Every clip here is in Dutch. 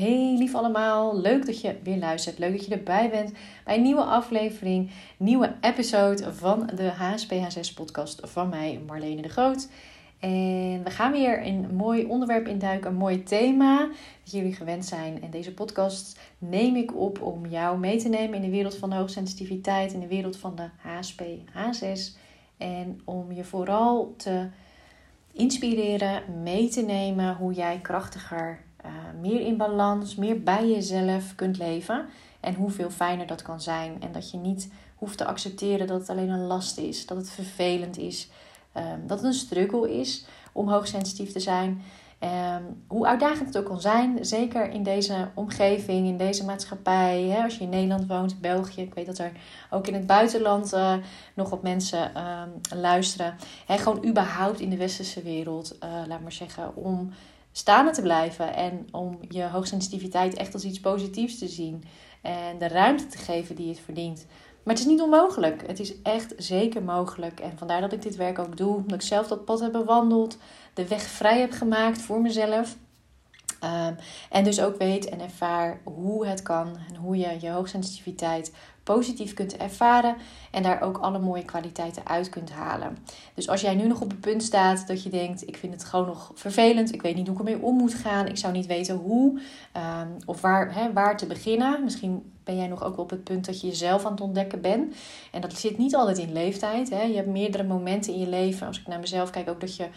Hey lief allemaal, leuk dat je weer luistert. Leuk dat je erbij bent bij een nieuwe aflevering, nieuwe episode van de HSP 6 podcast van mij, Marlene de Groot. En we gaan weer een mooi onderwerp induiken, een mooi thema dat jullie gewend zijn. En deze podcast neem ik op om jou mee te nemen in de wereld van de hoogsensitiviteit, in de wereld van de HSP H6. En om je vooral te inspireren, mee te nemen hoe jij krachtiger uh, meer in balans, meer bij jezelf kunt leven. En hoeveel fijner dat kan zijn. En dat je niet hoeft te accepteren dat het alleen een last is, dat het vervelend is, um, dat het een struggle is om hoogsensitief te zijn. Um, hoe uitdagend het ook kan zijn, zeker in deze omgeving, in deze maatschappij. Hè, als je in Nederland woont, België, ik weet dat er ook in het buitenland uh, nog wat mensen um, luisteren. Hè, gewoon überhaupt in de westerse wereld, uh, laat maar zeggen, om staande te blijven en om je hoogsensitiviteit echt als iets positiefs te zien en de ruimte te geven die het verdient. Maar het is niet onmogelijk. Het is echt zeker mogelijk. En vandaar dat ik dit werk ook doe. Omdat ik zelf dat pad heb bewandeld. De weg vrij heb gemaakt voor mezelf. Um, en dus ook weet en ervaar hoe het kan. En hoe je je hoogsensitiviteit positief kunt ervaren en daar ook alle mooie kwaliteiten uit kunt halen. Dus als jij nu nog op het punt staat dat je denkt: ik vind het gewoon nog vervelend, ik weet niet hoe ik ermee om moet gaan, ik zou niet weten hoe um, of waar, hè, waar te beginnen. Misschien ben jij nog ook op het punt dat je jezelf aan het ontdekken bent. En dat zit niet altijd in leeftijd. Je hebt meerdere momenten in je leven. Als ik naar mezelf kijk, ook dat je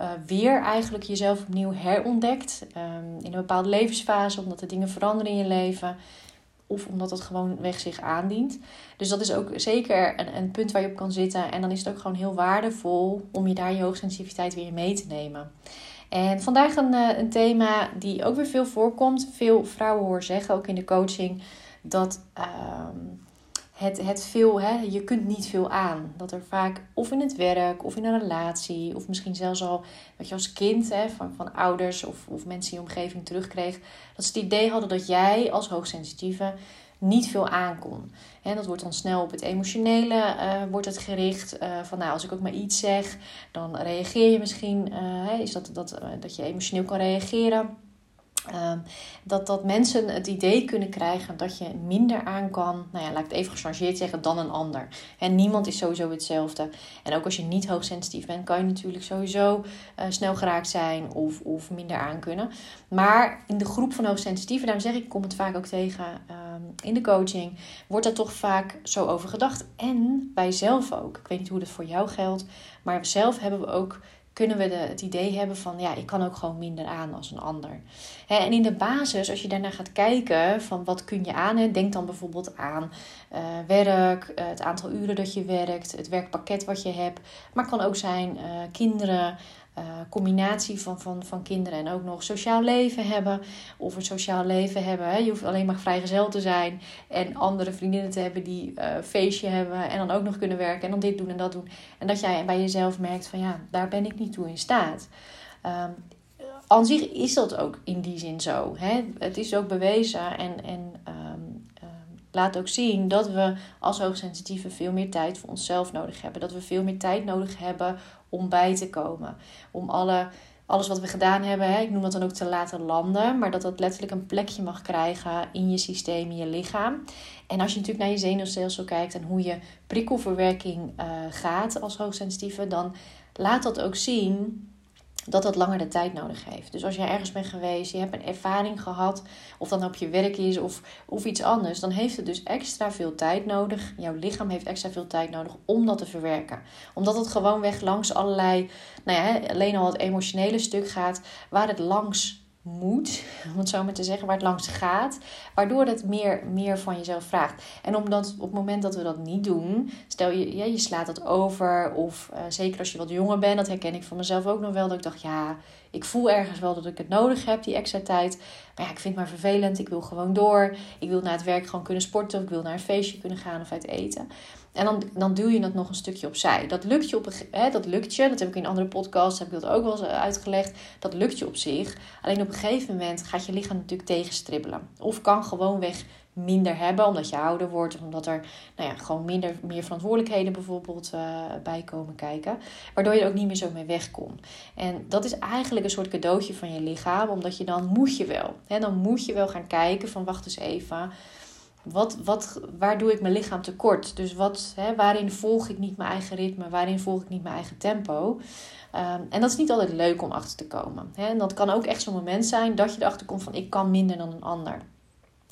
uh, weer eigenlijk jezelf opnieuw herontdekt. Um, in een bepaalde levensfase, omdat er dingen veranderen in je leven of omdat het gewoon weg zich aandient. Dus dat is ook zeker een, een punt waar je op kan zitten. En dan is het ook gewoon heel waardevol om je daar je hoogsensitiviteit weer mee te nemen. En vandaag een, eh, een thema die ook weer veel voorkomt. Veel vrouwen horen zeggen, ook in de coaching, dat ehm, het, het veel, hè, je kunt niet veel aan. Dat er vaak, of in het werk, of in een relatie, of misschien zelfs al dat je als kind hè, van, van ouders of, of mensen in je omgeving terugkreeg, dat ze het idee hadden dat jij als hoogsensitieve niet veel aankon. En dat wordt dan snel op het emotionele uh, wordt het gericht. Uh, van nou, als ik ook maar iets zeg, dan reageer je misschien. Uh, is dat, dat, dat je emotioneel kan reageren. Ehm, dat, dat mensen het idee kunnen krijgen dat je minder aan kan, nou ja, laat ik het even gechargeerd zeggen, dan een ander. En niemand is sowieso hetzelfde. En ook als je niet hoogsensitief bent, kan je natuurlijk sowieso uh, snel geraakt zijn of, of minder aan kunnen. Maar in de groep van hoogsensitieven, daarom zeg ik, ik kom het vaak ook tegen um, in de coaching, wordt daar toch vaak zo over gedacht. En wij zelf ook. Ik weet niet hoe dat voor jou geldt, maar zelf hebben we ook kunnen we de, het idee hebben van ja, ik kan ook gewoon minder aan als een ander. en in de basis, als je daarna gaat kijken van wat kun je aan, denk dan bijvoorbeeld aan uh, werk, uh, het aantal uren dat je werkt, het werkpakket wat je hebt. Maar het kan ook zijn uh, kinderen, uh, combinatie van, van, van kinderen en ook nog sociaal leven hebben. Of een sociaal leven hebben. Hè. Je hoeft alleen maar vrijgezel te zijn en andere vriendinnen te hebben die uh, feestje hebben en dan ook nog kunnen werken en dan dit doen en dat doen. En dat jij bij jezelf merkt van ja, daar ben ik niet toe in staat. Um, zich is dat ook in die zin zo. Hè? Het is ook bewezen en, en um, laat ook zien dat we als hoogsensitieve veel meer tijd voor onszelf nodig hebben. Dat we veel meer tijd nodig hebben om bij te komen. Om alle, alles wat we gedaan hebben, hè, ik noem dat dan ook te laten landen. Maar dat dat letterlijk een plekje mag krijgen in je systeem, in je lichaam. En als je natuurlijk naar je zenuwstelsel kijkt en hoe je prikkelverwerking uh, gaat als hoogsensitieve, dan laat dat ook zien dat dat langer de tijd nodig heeft. Dus als jij ergens bent geweest, je hebt een ervaring gehad, of dan op je werk is of, of iets anders, dan heeft het dus extra veel tijd nodig. Jouw lichaam heeft extra veel tijd nodig om dat te verwerken. Omdat het gewoon weg langs allerlei, nou ja, alleen al het emotionele stuk gaat, waar het langs moet, om het zo maar te zeggen, waar het langs gaat, waardoor het meer, meer van jezelf vraagt. En omdat op het moment dat we dat niet doen, stel je, ja, je slaat dat over, of uh, zeker als je wat jonger bent, dat herken ik van mezelf ook nog wel, dat ik dacht, ja, ik voel ergens wel dat ik het nodig heb, die extra tijd. Maar ja, ik vind het maar vervelend, ik wil gewoon door. Ik wil na het werk gewoon kunnen sporten, of ik wil naar een feestje kunnen gaan of uit eten. En dan, dan duw je het nog een stukje opzij. Dat lukt je, op, hè, dat lukt je. Dat heb ik in andere podcasts heb ik dat ook wel eens eh, uitgelegd. Dat lukt je op zich. Alleen op een gegeven moment gaat je lichaam natuurlijk tegenstribbelen. Of kan gewoonweg minder hebben, omdat je ouder wordt, of omdat er nou ja, gewoon minder, meer verantwoordelijkheden bijvoorbeeld uh, bij komen kijken, waardoor je er ook niet meer zo mee wegkomt. En dat is eigenlijk een soort cadeautje van je lichaam, omdat je dan moet je wel. Hè, dan moet je wel gaan kijken van wacht eens even, wat, wat, waar doe ik mijn lichaam tekort? Dus wat, hè, waarin volg ik niet mijn eigen ritme, waarin volg ik niet mijn eigen tempo? Um, en dat is niet altijd leuk om achter te komen. Hè? En dat kan ook echt zo'n moment zijn dat je erachter komt van ik kan minder dan een ander.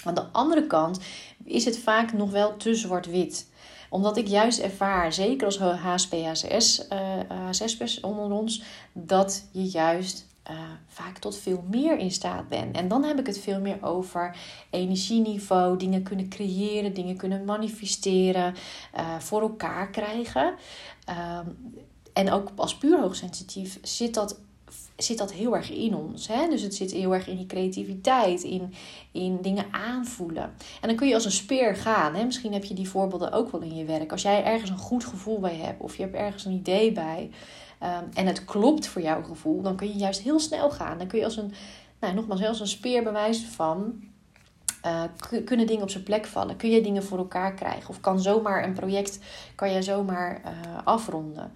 Aan de andere kant is het vaak nog wel te zwart-wit omdat ik juist ervaar, zeker als HSP, HSS, uh, onder ons, dat je juist uh, vaak tot veel meer in staat bent. En dan heb ik het veel meer over energieniveau, dingen kunnen creëren, dingen kunnen manifesteren, uh, voor elkaar krijgen. Uh, en ook als puur hoogsensitief zit dat zit dat heel erg in ons. Hè? Dus het zit heel erg in die creativiteit, in, in dingen aanvoelen. En dan kun je als een speer gaan. Hè? Misschien heb je die voorbeelden ook wel in je werk. Als jij ergens een goed gevoel bij hebt, of je hebt ergens een idee bij. Um, en het klopt voor jouw gevoel, dan kun je juist heel snel gaan. Dan kun je als een, nou, nogmaals, als een speer bewijzen van. Uh, kunnen dingen op zijn plek vallen? Kun je dingen voor elkaar krijgen? Of kan zomaar een project kan je zomaar uh, afronden?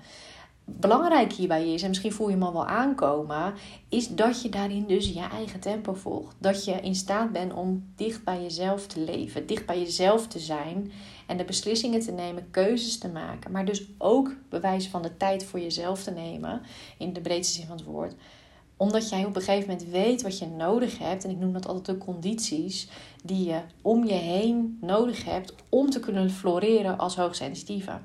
Belangrijk hierbij is, en misschien voel je hem al wel aankomen, is dat je daarin dus je eigen tempo volgt. Dat je in staat bent om dicht bij jezelf te leven, dicht bij jezelf te zijn en de beslissingen te nemen, keuzes te maken, maar dus ook bewijs van de tijd voor jezelf te nemen, in de breedste zin van het woord omdat jij op een gegeven moment weet wat je nodig hebt. En ik noem dat altijd de condities die je om je heen nodig hebt om te kunnen floreren als hoogsensitieve.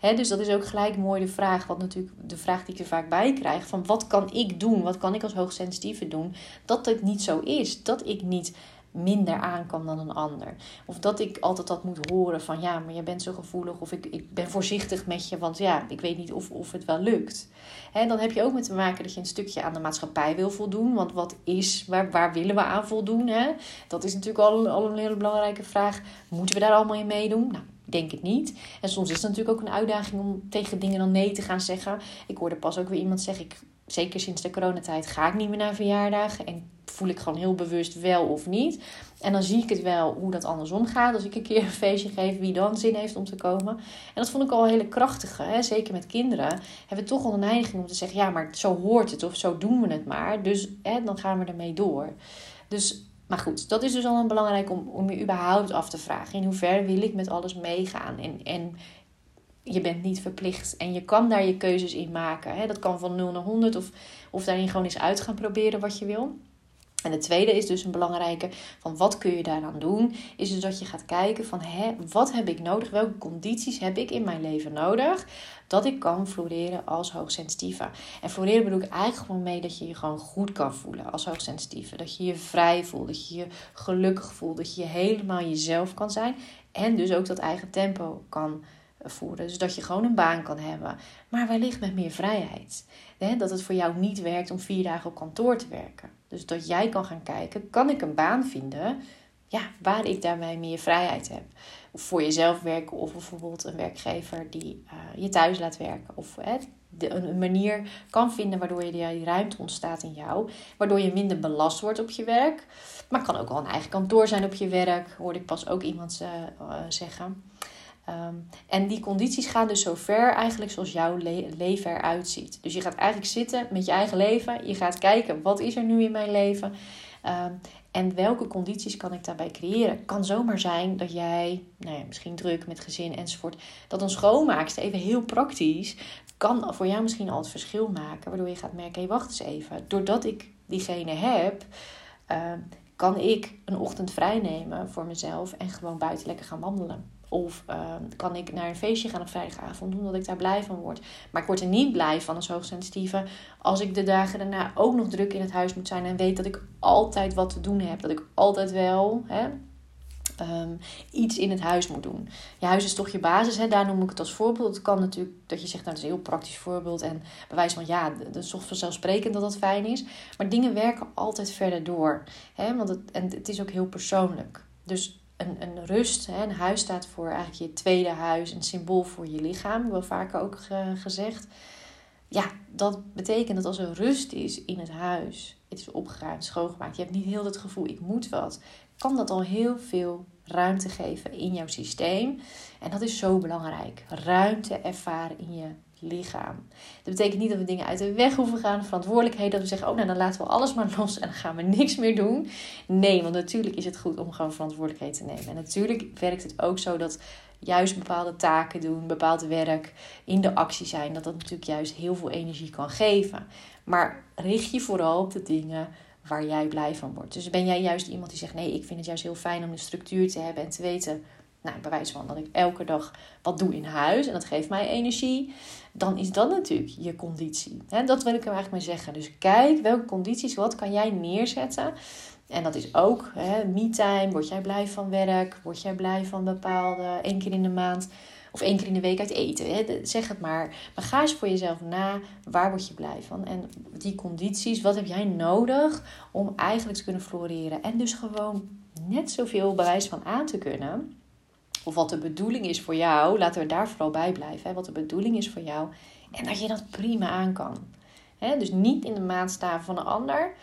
He, dus dat is ook gelijk mooi de vraag, wat natuurlijk de vraag die ik er vaak bij krijg: van wat kan ik doen? Wat kan ik als hoogsensitieve doen? Dat het niet zo is. Dat ik niet minder aankan dan een ander. Of dat ik altijd dat moet horen van ja, maar je bent zo gevoelig of ik, ik ben voorzichtig met je, want ja, ik weet niet of, of het wel lukt. En dan heb je ook met te maken dat je een stukje aan de maatschappij wil voldoen. Want wat is, waar, waar willen we aan voldoen? Hè? Dat is natuurlijk al, al een hele belangrijke vraag. Moeten we daar allemaal in meedoen? Nou, denk het niet. En soms is het natuurlijk ook een uitdaging om tegen dingen dan nee te gaan zeggen. Ik hoorde pas ook weer iemand zeggen, ik, zeker sinds de coronatijd ga ik niet meer naar verjaardagen. En voel ik gewoon heel bewust wel of niet. En dan zie ik het wel hoe dat andersom gaat. Als ik een keer een feestje geef, wie dan zin heeft om te komen. En dat vond ik al een hele krachtige. Hè? Zeker met kinderen hebben we toch al een neiging om te zeggen: ja, maar zo hoort het of zo doen we het maar. Dus hè, dan gaan we ermee door. Dus, maar goed, dat is dus al een belangrijk om, om je überhaupt af te vragen. In hoeverre wil ik met alles meegaan? En, en je bent niet verplicht. En je kan daar je keuzes in maken. Dat kan van 0 naar 100 of, of daarin gewoon eens uit gaan proberen wat je wil. En de tweede is dus een belangrijke van wat kun je daaraan doen, is dus dat je gaat kijken van hè, wat heb ik nodig, welke condities heb ik in mijn leven nodig, dat ik kan floreren als hoogsensitieve. En floreren bedoel ik eigenlijk gewoon mee dat je je gewoon goed kan voelen als hoogsensitieve. Dat je je vrij voelt, dat je je gelukkig voelt, dat je helemaal jezelf kan zijn en dus ook dat eigen tempo kan voeren. Dus dat je gewoon een baan kan hebben, maar wellicht met meer vrijheid. Dat het voor jou niet werkt om vier dagen op kantoor te werken. Dus dat jij kan gaan kijken, kan ik een baan vinden ja, waar ik daarmee meer vrijheid heb. Of voor jezelf werken of bijvoorbeeld een werkgever die uh, je thuis laat werken. Of een, manier kan vinden waardoor je die ruimte ontstaat in jou. Waardoor je minder belast wordt op je werk. Maar het kan ook wel een eigen kantoor zijn op je werk. Hoorde ik pas ook iemand uh, zeggen. Ehm, en die condities gaan dus zo ver eigenlijk zoals jouw leven eruit ziet. Dus je gaat eigenlijk zitten met je eigen leven. Je gaat kijken, wat is er nu in mijn leven? Um, en welke condities kan ik daarbij creëren? Kan zomaar zijn dat jij, nou ja, misschien druk met gezin enzovoort, dat een schoonmaakster, even heel praktisch, kan voor jou misschien al het verschil maken. Waardoor je gaat merken, hé, wacht eens even. Doordat ik diegene heb, uh, kan ik een ochtend vrij nemen voor mezelf en gewoon buiten lekker gaan wandelen. Of ehm, kan ik naar een feestje gaan op vrijdagavond, omdat ik daar blij van word. Maar ik word er niet blij van als hoogsensitieve als ik de dagen daarna ook nog druk in het huis moet zijn en weet dat ik altijd wat te doen heb. Dat ik altijd wel hè, ehm, iets in het huis moet doen. Je huis is toch je basis, hè? daar noem ik het als voorbeeld. Het kan natuurlijk dat je zegt, nou dat is een heel praktisch voorbeeld. En bewijs van ja, dat is toch vanzelfsprekend dat dat fijn is. Maar dingen werken altijd verder door. Hè? Want het, en het is ook heel persoonlijk. Dus een, een rust. Hè? Een huis staat voor eigenlijk je tweede huis, een symbool voor je lichaam, wel vaker ook gezegd. Ja, dat betekent dat als er rust is in het huis, het is opgeruimd, schoongemaakt, je hebt niet heel het gevoel, ik moet wat, kan dat al heel veel ruimte geven in jouw systeem. En dat is zo belangrijk. Ruimte ervaren in je lichaam. Dat betekent niet dat we dingen uit de weg hoeven gaan, verantwoordelijkheden, dat we zeggen, oh nou dan laten we alles maar los en dan gaan we niks meer doen. Nee, want natuurlijk is het goed om gewoon verantwoordelijkheid te nemen. En natuurlijk werkt het ook zo dat juist bepaalde taken doen, bepaald werk in de actie zijn, dat dat natuurlijk juist heel veel energie kan geven. Maar richt je vooral op de dingen waar jij blij van wordt. Dus ben jij juist iemand die zegt: nee, ik vind het juist heel fijn om een structuur te hebben en te weten, nou, bewijs van dat ik elke dag wat doe in huis en dat geeft mij energie, dan is dat natuurlijk je conditie. dat wil ik er eigenlijk mee zeggen. Dus kijk welke condities, wat kan jij neerzetten. En dat is ook me-time. Word jij blij van werk? Word jij blij van bepaalde één keer in de maand of één keer in de week uit eten? Zeg het maar. Maar ga eens voor jezelf na. Waar word je blij van? En die condities, wat heb jij nodig om eigenlijk te kunnen floreren? En dus gewoon net zoveel bewijs van aan te kunnen of wat de bedoeling is voor jou, laten we daar vooral bij blijven. Hè? Wat de bedoeling is voor jou. En dat je dat prima aan kan. Hè? Dus niet in de maatstaven van een ander.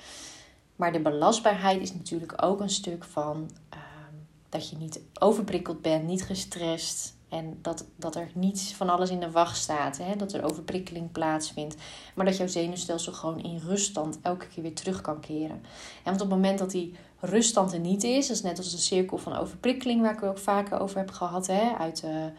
Maar de belastbaarheid is natuurlijk ook een stuk van ehm, dat je niet overprikkeld bent, niet gestrest. En dat, dat er niets van alles in de wacht staat. Hè? Dat er overprikkeling plaatsvindt. Maar dat jouw zenuwstelsel gewoon in ruststand elke keer weer terug kan keren. En want op het moment dat die ruststand er niet is. Dat is net als de cirkel van overprikkeling, waar ik ook vaker over heb gehad. Hè? Uit de,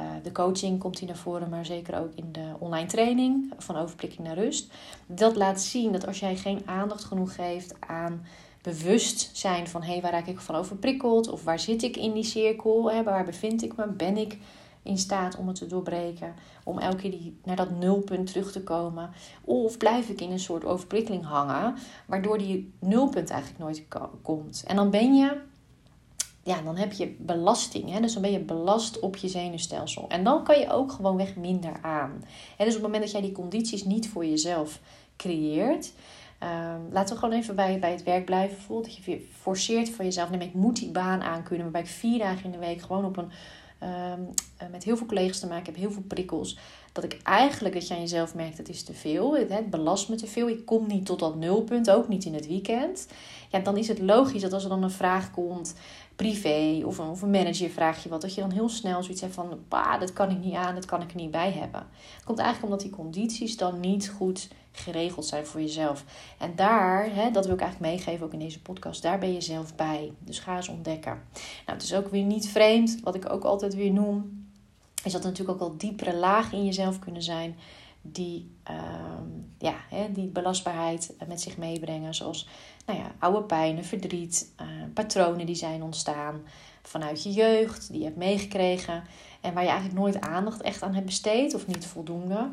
uh, de coaching komt die naar voren, maar zeker ook in de online training van overprikkeling naar rust. Dat laat zien dat als jij geen aandacht genoeg geeft aan bewustzijn van hé, hey, waar raak ik van overprikkeld? Of waar zit ik in die cirkel? Hè? Waar bevind ik me? Ben ik in staat om het te doorbreken. Om elke keer die, naar dat nulpunt terug te komen. Of blijf ik in een soort overprikkeling hangen, waardoor die nulpunt eigenlijk nooit komt. En dan ben je, ja, dan heb je belasting. Hè? Dus dan ben je belast op je zenuwstelsel. En dan kan je ook gewoon weg minder aan. En dus op het moment dat jij die condities niet voor jezelf creëert. Um, laten we gewoon even bij, bij het werk blijven. Voelt dat je forceert van jezelf. Nee, ik moet die baan aankunnen. Waarbij ik vier dagen in de week gewoon op een Ehm, eh, met heel veel collega's te maken heb, heel veel prikkels. Dat ik eigenlijk, dat je aan jezelf merkt, het is te veel. Het, belast me te veel. Ik kom niet tot dat nulpunt, ook niet in het weekend. Ja, dan is het logisch dat als er dan een vraag komt, privé of een, of een je wat, dat je dan heel snel zoiets hebt van, bah, dat kan ik niet aan, dat kan ik er niet bij hebben. Het komt eigenlijk omdat die condities dan niet goed geregeld zijn voor jezelf. En daar, hè, dat wil ik eigenlijk meegeven ook in deze podcast, daar ben je zelf bij. Dus ga eens ontdekken. Nou, het is ook weer niet vreemd, wat ik ook altijd weer noem, is dat natuurlijk ook wel diepere lagen in jezelf kunnen zijn die, uh, ja, hè, die belastbaarheid met zich meebrengen. Zoals nou ja, oude pijnen, verdriet, uh, patronen die zijn ontstaan vanuit je jeugd, die je hebt meegekregen. En waar je eigenlijk nooit aandacht echt aan hebt besteed of niet voldoende.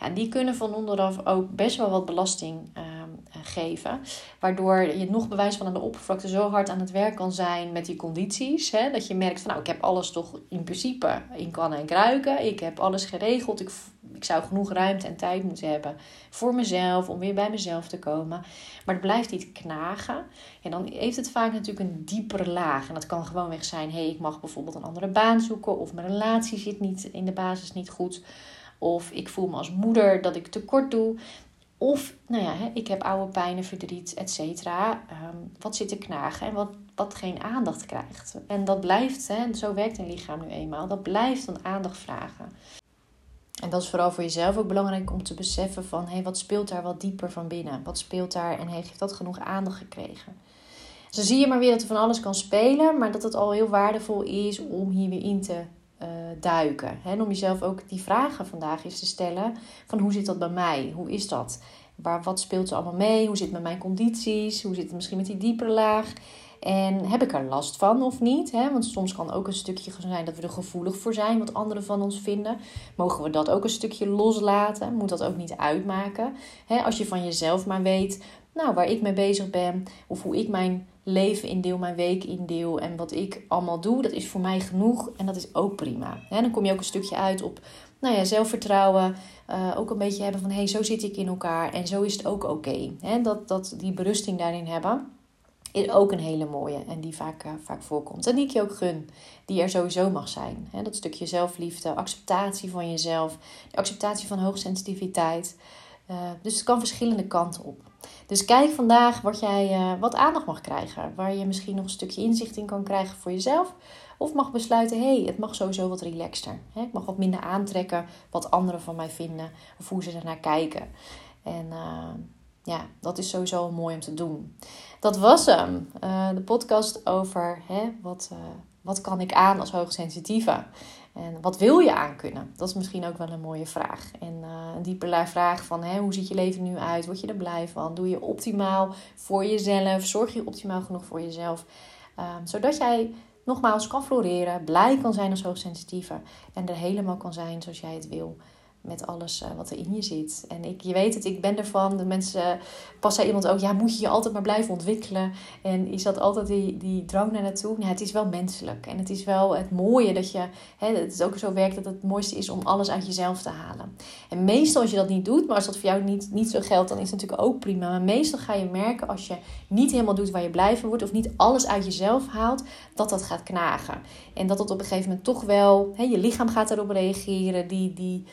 Ja, die kunnen van onderaf ook best wel wat belasting uh, geven. Waardoor je nog bewijs van aan de oppervlakte zo hard aan het werk kan zijn met die condities. Hè, dat je merkt van nou, ik heb alles toch in principe in kannen en kruiken. Ik heb alles geregeld. Ik, ik zou genoeg ruimte en tijd moeten hebben voor mezelf. Om weer bij mezelf te komen. Maar het blijft niet knagen. En dan heeft het vaak natuurlijk een diepere laag. En dat kan gewoon weg zijn. Hey, ik mag bijvoorbeeld een andere baan zoeken. Of mijn relatie zit niet in de basis niet goed. Of ik voel me als moeder dat ik tekort doe. Of, nou ja, ik heb oude pijnen, verdriet, et cetera. Ehm, wat zit te knagen en wat, wat geen aandacht krijgt. En dat blijft, hè, zo werkt een lichaam nu eenmaal, dat blijft dan aandacht vragen. En dat is vooral voor jezelf ook belangrijk om te beseffen van... hé, hey, wat speelt daar wat dieper van binnen? Wat speelt daar en heeft dat genoeg aandacht gekregen? Zo zie je maar weer dat er van alles kan spelen... maar dat het al heel waardevol is om hier weer in te uh, duiken. Hè? En om jezelf ook die vragen vandaag eens te stellen: van hoe zit dat bij mij? Hoe is dat? Waar, wat speelt er allemaal mee? Hoe zit het met mijn condities? Hoe zit het misschien met die diepere laag? En heb ik er last van of niet? Hè? Want soms kan ook een stukje zijn dat we er gevoelig voor zijn, wat anderen van ons vinden. Mogen we dat ook een stukje loslaten? Moet dat ook niet uitmaken? Hè? Als je van jezelf maar weet, nou, waar ik mee bezig ben, of hoe ik mijn leven indeel, mijn week indeel en wat ik allemaal doe, dat is voor mij genoeg en dat is ook prima. Dan kom je ook een stukje uit op nou ja, zelfvertrouwen, uh, ook een beetje hebben van hé, hey, zo zit ik in elkaar en zo is het ook oké. Dat, dat die berusting daarin hebben is ook een hele mooie en die vaak, uh, vaak voorkomt. En die ik je ook gun, die er sowieso mag zijn. Dat stukje zelfliefde, acceptatie van jezelf, acceptatie van hoogsensitiviteit. Uh, dus het kan verschillende kanten op. Dus kijk vandaag wat jij uh, wat aandacht mag krijgen. Waar je misschien nog een stukje inzicht in kan krijgen voor jezelf. Of mag besluiten, hé, hey, het mag sowieso wat relaxter. Hè? Ik mag wat minder aantrekken wat anderen van mij vinden. Of hoe ze ernaar kijken. En uh, ja, dat is sowieso mooi om te doen. Dat was hem. De podcast over hè, wat, wat kan ik aan als hoogsensitieve. En wat wil je aankunnen? Dat is misschien ook wel een mooie vraag. En een diepe vraag van hè, hoe ziet je leven nu uit? Word je er blij van? Doe je optimaal voor jezelf? Zorg je optimaal genoeg voor jezelf? Um, zodat jij nogmaals kan floreren, blij kan zijn als hoogsensitieve en er helemaal kan zijn zoals jij het wil met alles uh, wat er in je zit. En ik, je weet het, ik ben ervan. De mensen, pas zei iemand ook, ja, moet je je altijd maar blijven ontwikkelen. En is dat altijd die, die drang naar naartoe? Nou, het is wel menselijk. En het is wel het mooie dat je, hè, het is ook zo werkt dat het mooiste is om alles uit jezelf te halen. En meestal als je dat niet doet, maar als dat voor jou niet, niet zo geldt, dan is het natuurlijk ook prima. Maar meestal ga je merken als je niet helemaal doet waar je blij van wordt, of niet alles uit jezelf haalt, dat dat gaat knagen. En dat op een gegeven moment toch wel, hè, je lichaam gaat daarop reageren, die, die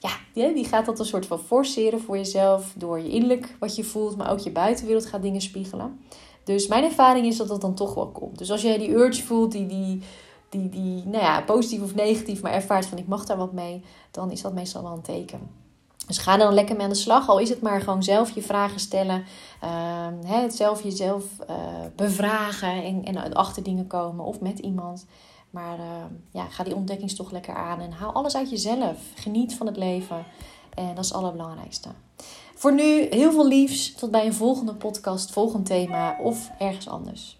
ja, die, gaat dat een soort van forceren voor jezelf. Door je innerlijk wat je voelt, maar ook je buitenwereld gaat dingen spiegelen. Dus mijn ervaring is dat dat dan toch wel komt. Dus als jij die urge voelt, die, die, die, die nou ja, positief of negatief, maar ervaart van ik mag daar wat mee, dan is dat meestal wel een teken. Dus ga dan lekker mee aan de slag. Al is het maar gewoon zelf je vragen stellen. Uh, hè, zelf jezelf uh, bevragen en, en achter dingen komen. Of met iemand. Maar uh, ja, ga die ontdekkingstocht lekker aan en haal alles uit jezelf. Geniet van het leven. En dat is het allerbelangrijkste. Voor nu heel veel liefs. Tot bij een volgende podcast, volgend thema of ergens anders.